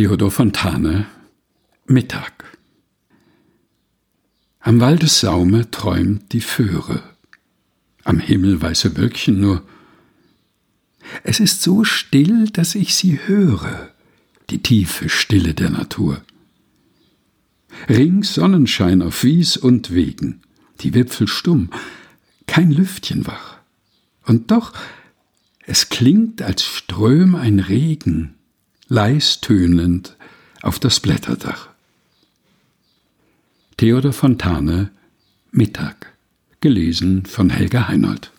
Theodor Fontane Mittag Am Waldessaume träumt die Föhre, am Himmel weiße Wölkchen nur. Es ist so still, dass ich sie höre, die tiefe Stille der Natur. Rings Sonnenschein auf Wies und Wegen, die Wipfel stumm, kein Lüftchen wach. Und doch, es klingt, als ström ein Regen leis tönend auf das Blätterdach. Theodor Fontane Mittag gelesen von Helga Heinold